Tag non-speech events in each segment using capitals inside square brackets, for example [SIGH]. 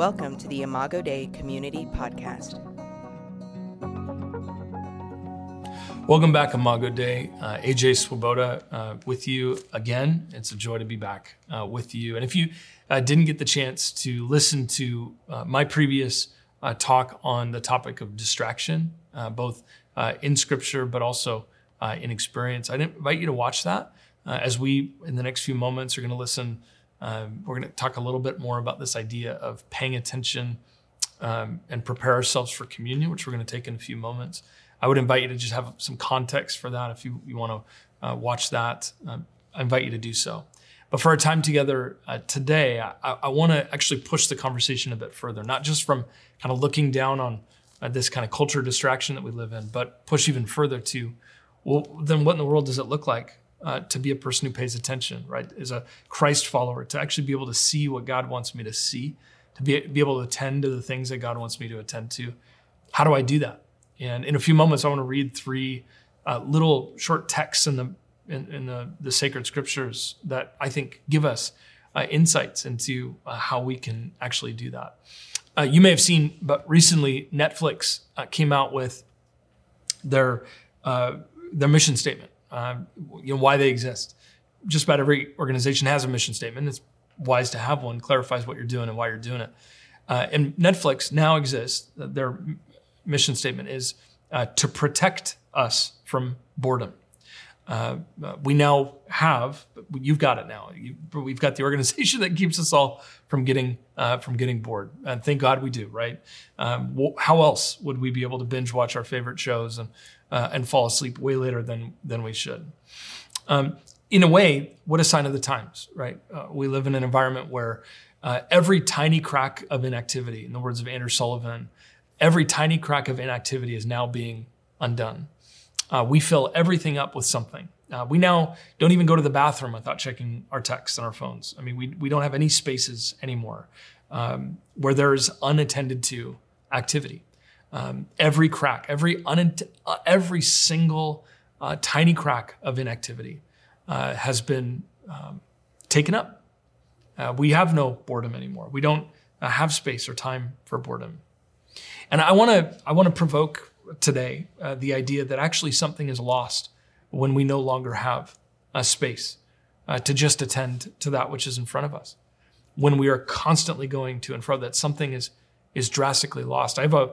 Welcome to the Imago Dei Community Podcast. Welcome back, Imago Dei. Uh, AJ Swoboda uh, with you again. It's a joy to be back uh, with you. And if you uh, didn't get the chance to listen to uh, my previous uh, talk on the topic of distraction, both in scripture but also in experience, I'd invite you to watch that as we, in the next few moments, are going to listen um, we're going to talk a little bit more about this idea of paying attention um, and prepare ourselves for communion, which we're going to take in a few moments. I would invite you to just have some context for that. If you, you want to uh, watch that, um, I invite you to do so. But for our time together uh, today, I, I want to actually push the conversation a bit further, not just from kind of looking down on uh, this kind of culture distraction that we live in, but push even further to, well, then what in the world does it look like uh, to be a person who pays attention, right? As a Christ follower, to actually be able to see what God wants me to see, to be, be able to attend to the things that God wants me to attend to. How do I do that? And in a few moments, I want to read three uh, little short texts in the in, in the, the, sacred scriptures that I think give us uh, insights into uh, how we can actually do that. Uh, you may have seen, but recently Netflix uh, came out with their their mission statement um, you know, why they exist. Just about every organization has a mission statement. It's wise to have one, clarifies what you're doing and why you're doing it. Uh, and Netflix now exists. Their mission statement is uh, to protect us from boredom. Uh, we now have, you've got it now. You, we've got the organization [LAUGHS] that keeps us all from getting uh, from getting bored, and thank God we do. Right? Um, how else would we be able to binge watch our favorite shows and uh, and fall asleep way later than than we should. Um, in a way, what a sign of the times, right? Uh, we live in an environment where uh, every tiny crack of inactivity, in the words of Andrew Sullivan, every tiny crack of inactivity is now being undone. Uh, we fill everything up with something. Uh, we now don't even go to the bathroom without checking our texts and our phones. I mean, we, we don't have any spaces anymore um, where there's unattended to activity um, every crack, every unint- uh, every single uh, tiny crack of inactivity uh, has been um, taken up. Uh, we have no boredom anymore. We don't uh, have space or time for boredom. And I want to I want to provoke today uh, the idea that actually something is lost when we no longer have a space to just attend to that which is in front of us. When we are constantly going to and fro, that something is is drastically lost. I have a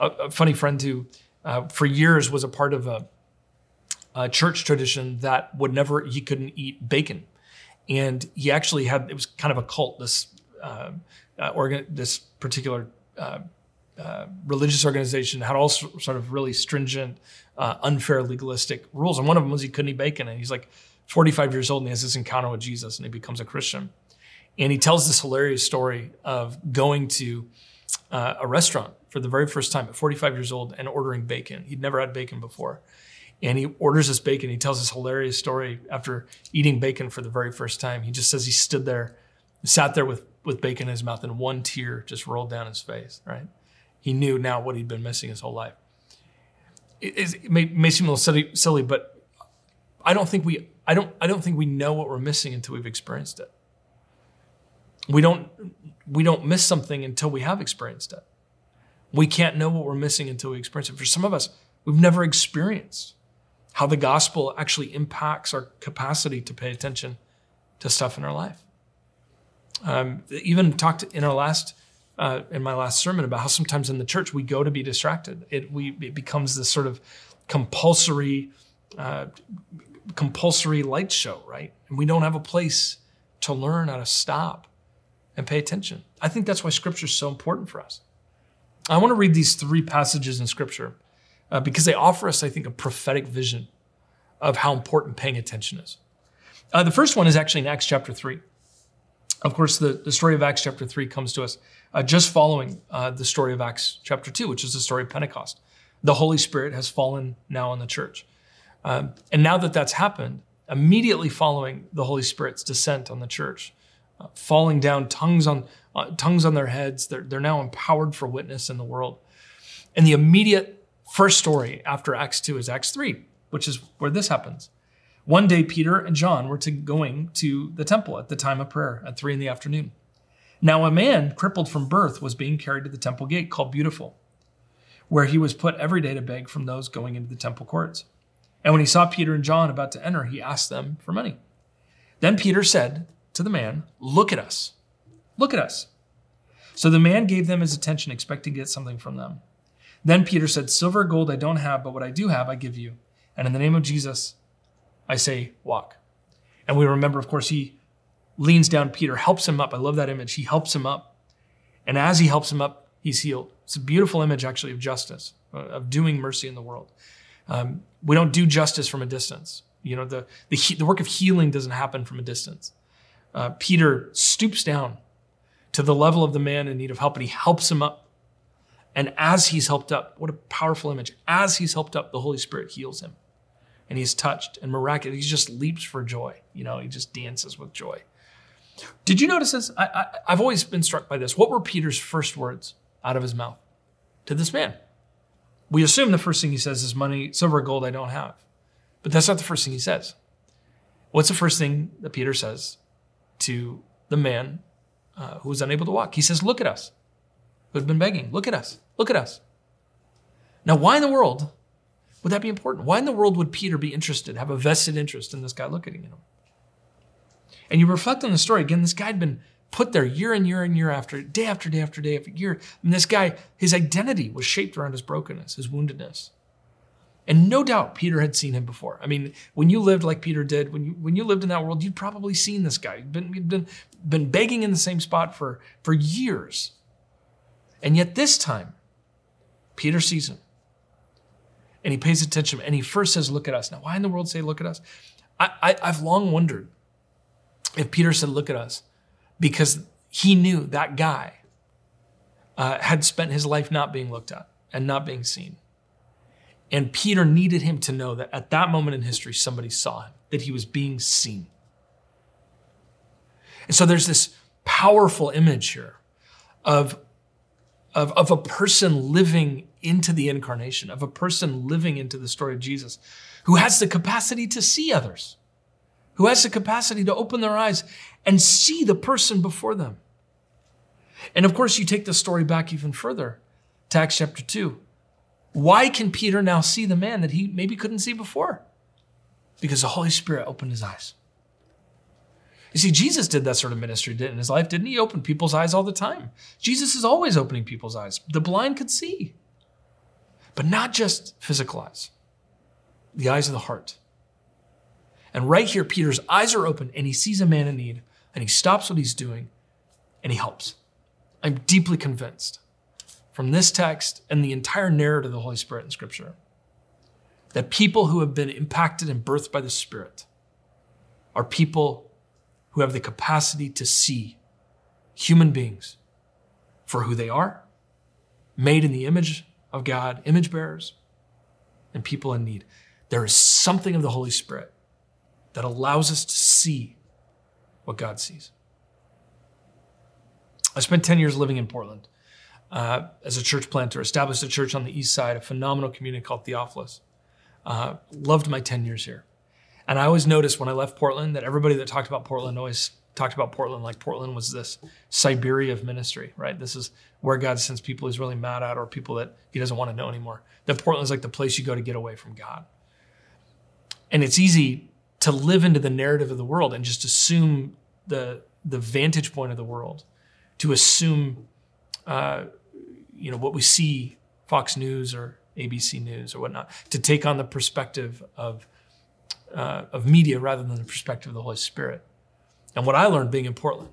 a, a funny friend who, uh, for years, was a part of a, a, church tradition that would never he couldn't eat bacon, and he actually had it was kind of a cult. This uh, uh, organ, this particular uh, uh, religious organization had all sort of really stringent, uh, unfair, legalistic rules, and one of them was he couldn't eat bacon, and he's like 45 years old and he has this encounter with Jesus and he becomes a Christian. And he tells this hilarious story of going to uh, a restaurant for the very first time at 45 years old and ordering bacon. He'd never had bacon before. And he orders this bacon. He tells this hilarious story after eating bacon for the very first time. He just says he stood there, sat there with, with bacon in his mouth, and one tear just rolled down his face, right? He knew now what he'd been missing his whole life. It, it may, may seem a little silly, silly, but I don't think we I don't I don't think we know what we're missing until we've experienced it. We don't we don't miss something until we have experienced it. We can't know what we're missing until we experience it. For some of us, we've never experienced how the gospel actually impacts our capacity to pay attention to stuff in our life. Um, even talked in our last, uh, in my last sermon about how sometimes in the church we go to be distracted. It we it becomes this sort of compulsory, uh, compulsory light show, right? And we don't have a place to learn how to stop and pay attention. I think that's why Scripture is so important for us. I want to read these three passages in Scripture uh, because they offer us, I think, a prophetic vision of how important paying attention is. Uh, the first one is actually in Acts chapter 3. Of course, the, the story of Acts chapter 3 comes to us uh, just following uh, the story of Acts chapter 2, which is the story of Pentecost. The Holy Spirit has fallen now on the church. Um, and now that that's happened, immediately following the Holy Spirit's descent on the church, uh, falling down, tongues on uh, tongues on their heads. They're, they're now empowered for witness in the world. And the immediate first story after Acts 2 is Acts 3, which is where this happens. One day, Peter and John were to going to the temple at the time of prayer at 3 in the afternoon. Now, a man crippled from birth was being carried to the temple gate called Beautiful, where he was put every day to beg from those going into the temple courts. And when he saw Peter and John about to enter, he asked them for money. Then Peter said to the man, Look at us. Look at us. So the man gave them his attention, expecting to get something from them. Then Peter said, Silver or gold I don't have, but what I do have I give you. And in the name of Jesus, I say, Walk. And we remember, of course, he leans down Peter, helps him up. I love that image. He helps him up. And as he helps him up, he's healed. It's a beautiful image, actually, of justice, uh, of doing mercy in the world. Um, we don't do justice from a distance. You know, the, the, the work of healing doesn't happen from a distance. Uh, Peter stoops down to the level of the man in need of help and he helps him up. And as he's helped up, what a powerful image. As he's helped up, the Holy Spirit heals him and he's touched and miraculous. He just leaps for joy. You know, he just dances with joy. Did you notice this? I, I, I've always been struck by this. What were Peter's first words out of his mouth to this man? We assume the first thing he says is money, silver, or gold I don't have. But that's not the first thing he says. What's the first thing that Peter says to the man uh, who was unable to walk? He says, Look at us, who had been begging. Look at us. Look at us. Now, why in the world would that be important? Why in the world would Peter be interested, have a vested interest in this guy looking at him? And you reflect on the story again, this guy had been put there year and year and year after, day after day after day after year. And this guy, his identity was shaped around his brokenness, his woundedness. And no doubt Peter had seen him before. I mean, when you lived like Peter did, when you when you lived in that world, you'd probably seen this guy. You'd been, you'd been, been begging in the same spot for, for years. And yet this time, Peter sees him. And he pays attention and he first says, Look at us. Now, why in the world say look at us? I, I, I've long wondered if Peter said, Look at us, because he knew that guy uh, had spent his life not being looked at and not being seen. And Peter needed him to know that at that moment in history, somebody saw him, that he was being seen. And so there's this powerful image here of, of, of a person living into the incarnation, of a person living into the story of Jesus who has the capacity to see others who has the capacity to open their eyes and see the person before them. And of course, you take the story back even further to Acts chapter 2. Why can Peter now see the man that he maybe couldn't see before? Because the Holy Spirit opened his eyes. You see, Jesus did that sort of ministry in his life, didn't he? Opened people's eyes all the time. Jesus is always opening people's eyes. The blind could see, but not just physical eyes, the eyes of the heart. And right here, Peter's eyes are open and he sees a man in need and he stops what he's doing and he helps. I'm deeply convinced from this text and the entire narrative of the Holy Spirit in Scripture that people who have been impacted and birthed by the Spirit are people who have the capacity to see human beings for who they are, made in the image of God, image bearers, and people in need. There is something of the Holy Spirit that allows us to see what God sees. I spent 10 years living in Portland uh, as a church planter, established a church on the east side, a phenomenal community called Theophilus. Uh, loved my 10 years here. And I always noticed when I left Portland that everybody that talked about Portland always talked about Portland like Portland was this Siberia of ministry, right? This is where God sends people he's really mad at or people that he doesn't want to know anymore. That Portland's like the place you go to get away from God. And it's easy to live into the narrative of the world and just assume the the vantage point of the world, to assume, uh, you know, what we see Fox News or ABC News or whatnot, to take on the perspective of uh, of media rather than the perspective of the Holy Spirit. And what I learned being in Portland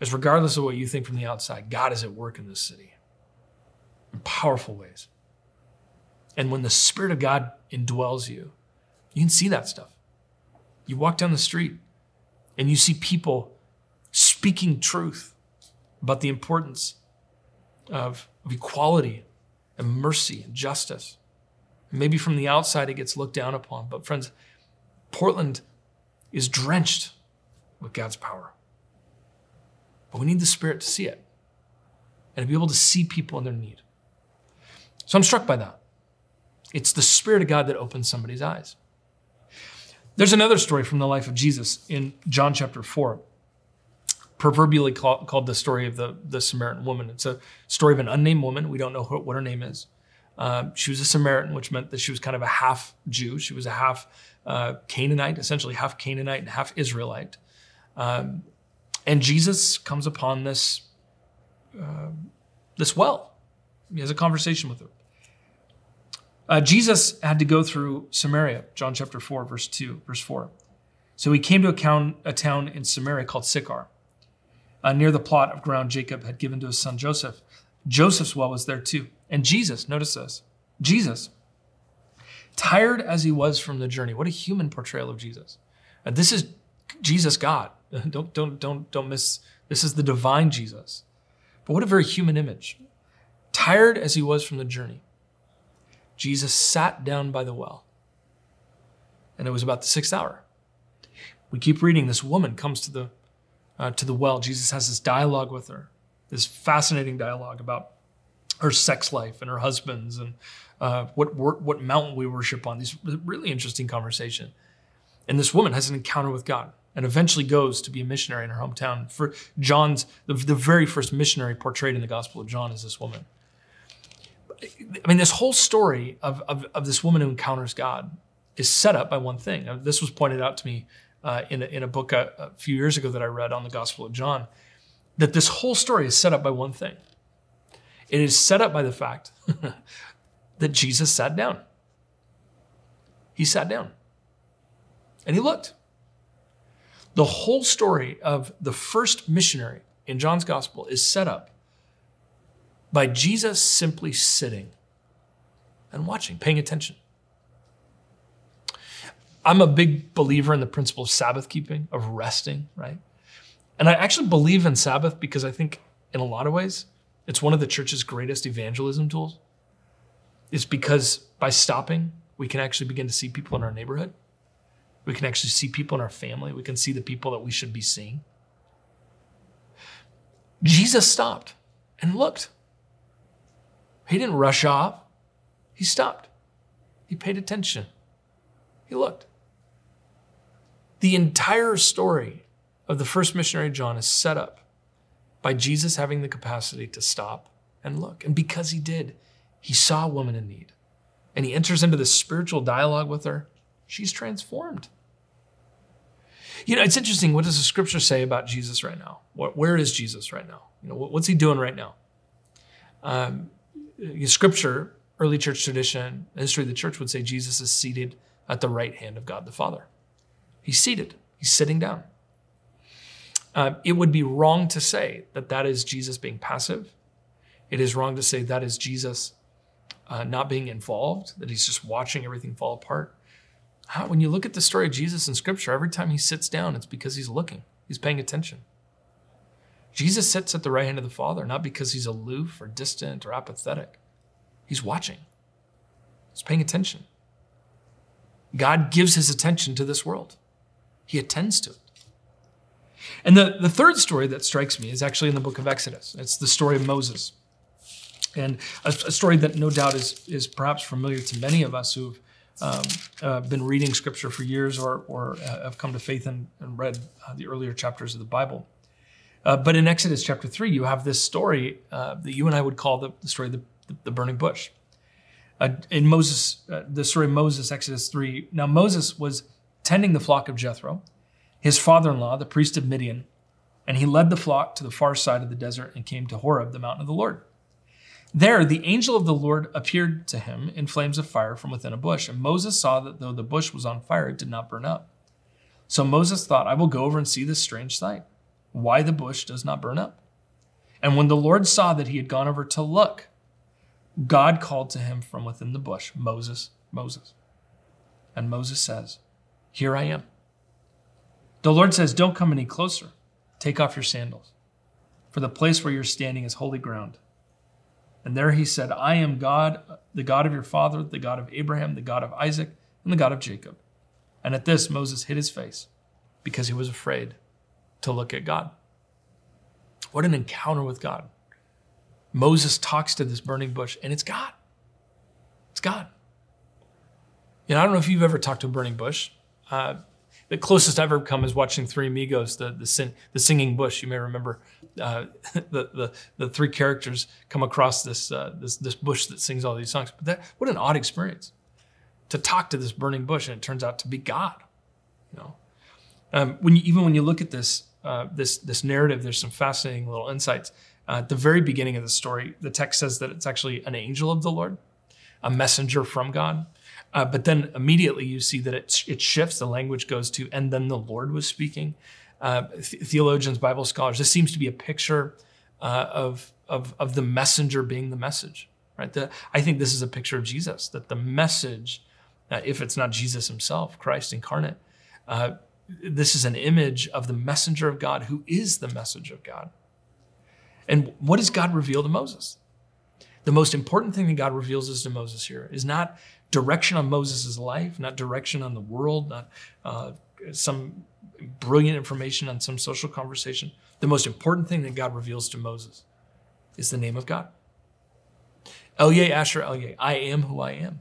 is, regardless of what you think from the outside, God is at work in this city in powerful ways. And when the Spirit of God indwells you, you can see that stuff. You walk down the street and you see people speaking truth about the importance of, of equality and mercy and justice. Maybe from the outside it gets looked down upon, but friends, Portland is drenched with God's power. But we need the Spirit to see it and to be able to see people in their need. So I'm struck by that. It's the Spirit of God that opens somebody's eyes. There's another story from the life of Jesus in John chapter 4. proverbially call, called the story of the, the Samaritan woman. It's a story of an unnamed woman. We don't know what, her name is. Uh, she was a Samaritan, which meant that she was kind of a half Jew. She was a half uh, Canaanite, essentially half Canaanite and half Israelite. Um, and Jesus comes upon this, uh, this well. He has a conversation with her. Uh, Jesus had to go through Samaria, John chapter 4, verse 2, verse 4. So he came to a town, a town in Samaria called Sychar, uh, near the plot of ground Jacob had given to his son Joseph. Joseph's well was there too. And Jesus, notice this Jesus, tired as he was from the journey, what a human portrayal of Jesus. Uh, this is Jesus God. [LAUGHS] Don't, don't, don't, don't miss, this is the divine Jesus. But what a very human image. Tired as he was from the journey, Jesus sat down by the well. And it was about the sixth hour. We keep reading. This woman comes to the, uh, to the well. Jesus has this dialogue with her, this fascinating dialogue about her sex life and her husbands and uh, what, what mountain we worship on. These really interesting conversation. And this woman has an encounter with God and eventually goes to be a missionary in her hometown. For John's, the, the very first missionary portrayed in the Gospel of John is this woman. I mean, this whole story of, of, of, this woman who encounters God is set up by one thing. This was pointed out to me uh, in, a, in a book a, a, few years ago that I read on the Gospel of John, that this whole story is set up by one thing. It is set up by the fact [LAUGHS] that Jesus sat down. He sat down and he looked. The whole story of the first missionary in John's Gospel is set up by Jesus simply sitting and watching, paying attention. I'm a big believer in the principle of Sabbath keeping, of resting, right? And I actually believe in Sabbath because I think, in a lot of ways, it's one of the church's greatest evangelism tools. It's because by stopping, we can actually begin to see people in our neighborhood. We can actually see people in our family. We can see the people that we should be seeing. Jesus stopped and looked. He didn't rush off. He stopped. He paid attention. He looked. The entire story of the first missionary John is set up by Jesus having the capacity to stop and look. And because he did, he saw a woman in need. And he enters into this spiritual dialogue with her. She's transformed. You know, it's interesting. What does the scripture say about Jesus right now? Where is Jesus right now? You know, what's he doing right now? Um, scripture, early church tradition, history of the church would say Jesus is seated at the right hand of God the Father. He's seated, he's sitting down. Uh, it would be wrong to say that that is Jesus being passive. It is wrong to say that is Jesus uh, not being involved, that he's just watching everything fall apart. How, when you look at the story of Jesus in Scripture, every time he sits down, it's because he's looking, he's paying attention. Jesus sits at the right hand of the Father, not because he's aloof or distant or apathetic. He's watching, he's paying attention. God gives his attention to this world, he attends to it. And the, the third story that strikes me is actually in the book of Exodus. It's the story of Moses. And a, a story that no doubt is, is perhaps familiar to many of us who've um, uh, been reading scripture for years or, or uh, have come to faith and, and read uh, the earlier chapters of the Bible. Uh, but in Exodus chapter 3, you have this story uh, that you and I would call the, the story of the, the, the burning bush. Uh, in Moses, the story of Moses, Exodus 3, now Moses was tending the flock of Jethro, his father in law, the priest of Midian, and he led the flock to the far side of the desert and came to Horeb, the mountain of the Lord. There, the angel of the Lord appeared to him in flames of fire from within a bush. And Moses saw that though the bush was on fire, it did not burn up. So Moses thought, I will go over and see this strange sight why the bush does not burn up. And when the Lord saw that he had gone over to look, God called to him from within the bush, Moses, Moses. And Moses says, Here I am. The Lord says, Don't come any closer. Take off your sandals, for the place where you're standing is holy ground. And there he said, I am God, the God of your father, the God of Abraham, the God of Isaac, and the God of Jacob. And at this, Moses hid his face because he was afraid to look at God. What an encounter with God. Moses talks to this burning bush, and it's God. It's God. You know, I don't know if you've ever talked to a burning bush. Uh, the closest I've ever come is watching Three Amigos, the the, sing, the singing bush. You may remember uh, [LAUGHS] the, the the three characters come across this uh, this this bush that sings all these songs. But that what an odd experience to talk to this burning bush, and it turns out to be God. You know, um, when you, even when you look at this uh, this this narrative, there's some fascinating little insights. Uh, at the very beginning of the story, the text says that it's actually an angel of the Lord, a messenger from God. Uh, but then immediately you see that it, it shifts. The language goes to, and then the Lord was speaking. Uh, th- theologians, Bible scholars, this seems to be a picture uh, of, of, of the messenger being the message, right? The, I think this is a picture of Jesus, that the message, uh, if it's not Jesus himself, Christ incarnate, this is an image of the messenger of God who is the message of God. And what does God reveal to Moses? The most important thing that God reveals is to Moses here is not direction on Moses' life, not direction on the world, not uh, some brilliant information on some social conversation. The most important thing that God reveals to Moses is the name of God. Ehyeh Asher Ehyeh, I am who I am.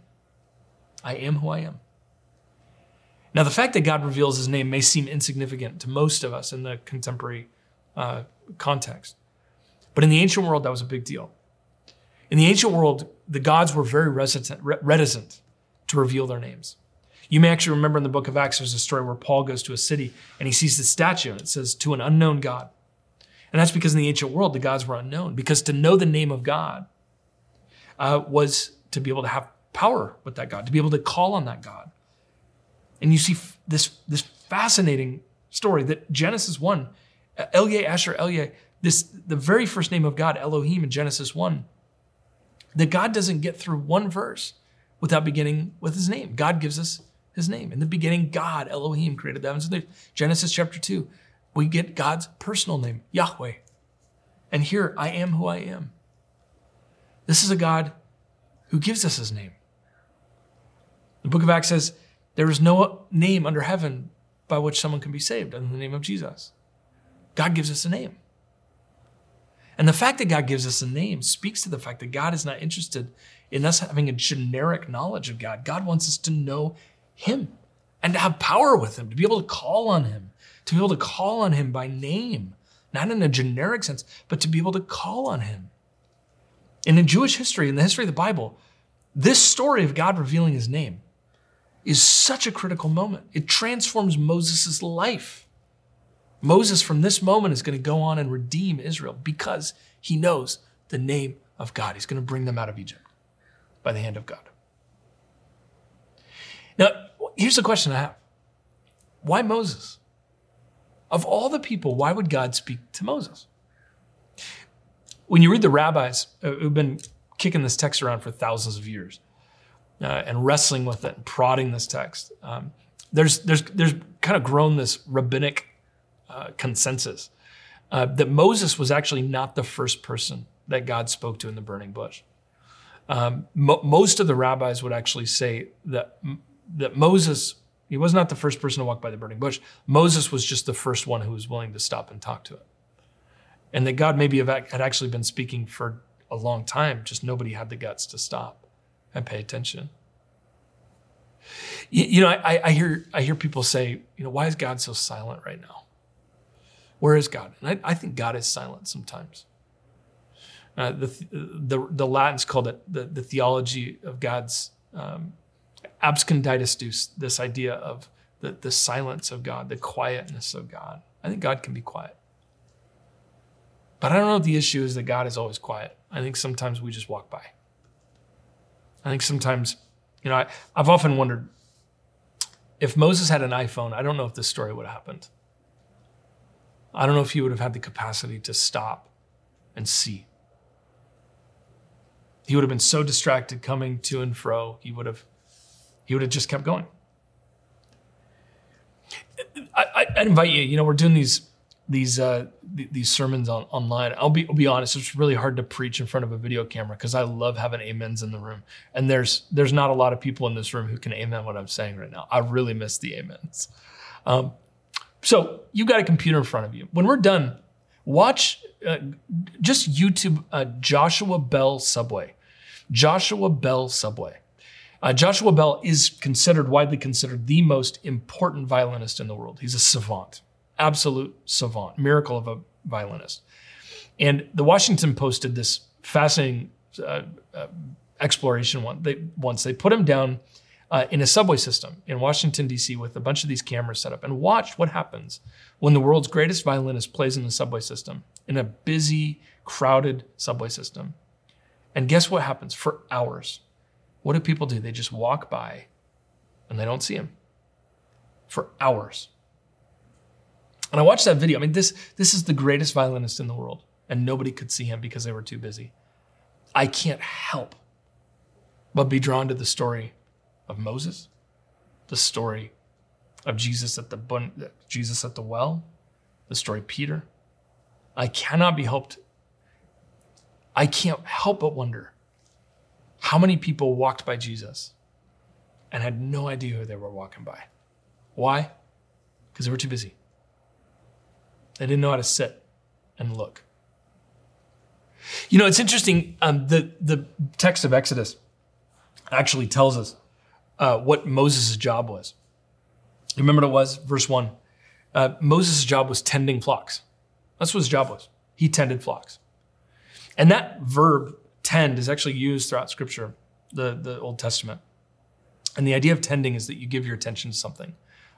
I am who I am. Now, the fact that God reveals his name may seem insignificant to most of us in the contemporary uh, context. But in the ancient world, that was a big deal. In the ancient world, the gods were very reticent to reveal their names. You may actually remember in the book of Acts, there's a story where Paul goes to a city and he sees the statue and it says, to an unknown God. And that's because in the ancient world, the gods were unknown. Because to know the name of God uh, was to be able to have power with that God, to be able to call on that God. And you see this, this fascinating story that Genesis 1, Ehyeh Asher Ehyeh, this the very first name of God, Elohim in Genesis 1, that God doesn't get through one verse without beginning with his name. God gives us his name. In the beginning, God, Elohim, created the heavens and the earth. Genesis chapter 2, we get God's personal name, Yahweh. And here, I am who I am. This is a God who gives us his name. The book of Acts says, There is no name under heaven by which someone can be saved than the name of Jesus. God gives us a name. And the fact that God gives us a name speaks to the fact that God is not interested in us having a generic knowledge of God. God wants us to know Him and to have power with Him, to be able to call on Him, to be able to call on Him by name, not in a generic sense, but to be able to call on Him. And in Jewish history, in the history of the Bible, this story of God revealing His name is such a critical moment. It transforms Moses' life. Moses, from this moment, is going to go on and redeem Israel because he knows the name of God. He's going to bring them out of Egypt by the hand of God. Now, here's the question I have Why Moses? Of all the people, why would God speak to Moses? When you read the rabbis uh, who've been kicking this text around for thousands of years uh, and wrestling with it and prodding this text, um, there's, there's, there's kind of grown this rabbinic uh, consensus uh, that Moses was actually not the first person that God spoke to in the burning bush. Um, mo- most of the rabbis would actually say that that Moses he was not the first person to walk by the burning bush. Moses was just the first one who was willing to stop and talk to it, and that God maybe had actually been speaking for a long time. Just nobody had the guts to stop and pay attention. You, you know, I, I hear I hear people say, you know, why is God so silent right now? Where is God? And I, I think God is silent sometimes. Uh, the, the, the Latins called it the, the theology of God's um, absconditus deus, this idea of the, the silence of God, the quietness of God. I think God can be quiet. But I don't know if the issue is that God is always quiet. I think sometimes we just walk by. I think sometimes, you know, I, I've often wondered if Moses had an iPhone, I don't know if this story would have happened. I don't know if he would have had the capacity to stop and see. He would have been so distracted coming to and fro, he would have he would have just kept going. I, I invite you, you know, we're doing these these uh, these sermons on, online. I'll be I'll be honest, it's really hard to preach in front of a video camera because I love having amens in the room. And there's there's not a lot of people in this room who can amen what I'm saying right now. I really miss the amens. Um, so you've got a computer in front of you. When we're done, watch uh, just YouTube uh, Joshua Bell Subway. Joshua Bell Subway. Uh, Joshua Bell is considered, widely considered, the most important violinist in the world. He's a savant, absolute savant, miracle of a violinist. And the Washington Post did this fascinating uh, uh, exploration one, they, once. They put him down uh, in a subway system in Washington, D.C., with a bunch of these cameras set up and watched what happens when the world's greatest violinist plays in the subway system, in a busy, crowded subway system. And guess what happens for hours? What do people do? They just walk by and they don't see him for hours. And I watched that video. I mean, this, this is the greatest violinist in the world, and nobody could see him because they were too busy. I can't help but be drawn to the story of Moses, the story of Jesus at the Jesus at the well, the story of Peter. I cannot be helped. I can't help but wonder how many people walked by Jesus and had no idea who they were walking by. Why? Because they were too busy. They didn't know how to sit and look. You know, it's interesting. Um, the the text of Exodus actually tells us uh, what Moses' job was. You remember what it was? Verse one. Uh, Moses' job was tending flocks. That's what his job was. He tended flocks. And that verb tend is actually used throughout Scripture, the, the Old Testament. And the idea of tending is that you give your attention to something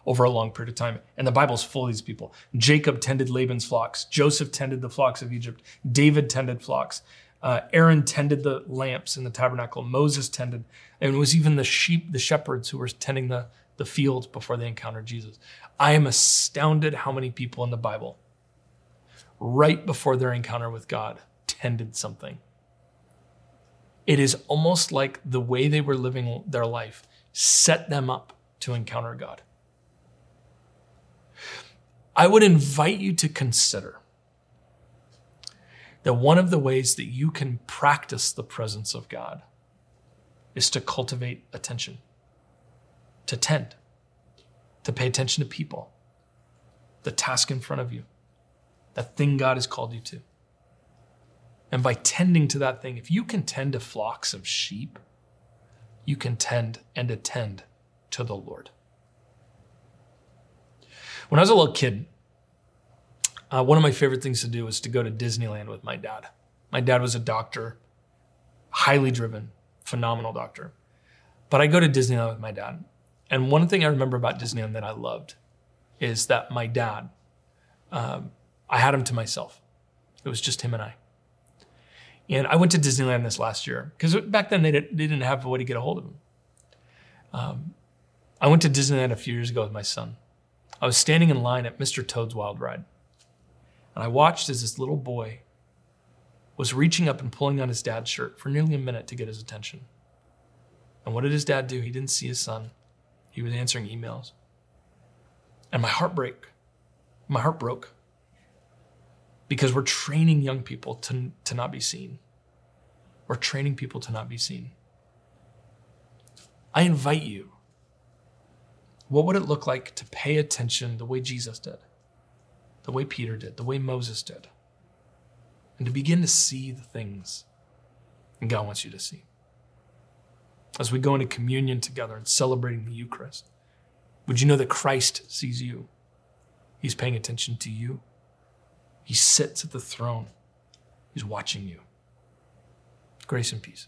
over a long period of time. And the Bible's full of these people. Jacob tended Laban's flocks. Joseph tended the flocks of Egypt. David tended flocks. Uh, Aaron tended the lamps in the tabernacle. Moses tended, and it was even the sheep, the shepherds who were tending the, the fields before they encountered Jesus. I am astounded how many people in the Bible, right before their encounter with God, tended something. It is almost like the way they were living their life set them up to encounter God. I would invite you to consider that one of the ways that you can practice the presence of God is to cultivate attention, to tend, to pay attention to people, the task in front of you, that thing God has called you to. And by tending to that thing, if you can tend to flocks of sheep, you can tend and attend to the Lord. When I was a little kid, uh, one of my favorite things to do was to go to Disneyland with my dad. My dad was a doctor, highly driven, phenomenal doctor. But I go to Disneyland with my dad. And one thing I remember about Disneyland that I loved is that my dad, um, I had him to myself. It was just him and I. And I went to Disneyland this last year because back then they, did, they didn't have a way to get a hold of him. Um, I went to Disneyland a few years ago with my son. I was standing in line at Mr. Toad's Wild Ride. And I watched as this little boy was reaching up and pulling on his dad's shirt for nearly a minute to get his attention. And what did his dad do? He didn't see his son. He was answering emails. And my heart broke. My heart broke because we're training young people to, to not be seen. We're training people to not be seen. I invite you. What would it look like to pay attention the way Jesus did, the way Peter did, the way Moses did, and to begin to see the things God wants you to see? As we go into communion together and celebrating the Eucharist, would you know that Christ sees you? He's paying attention to you. He sits at the throne. He's watching you. Grace and peace.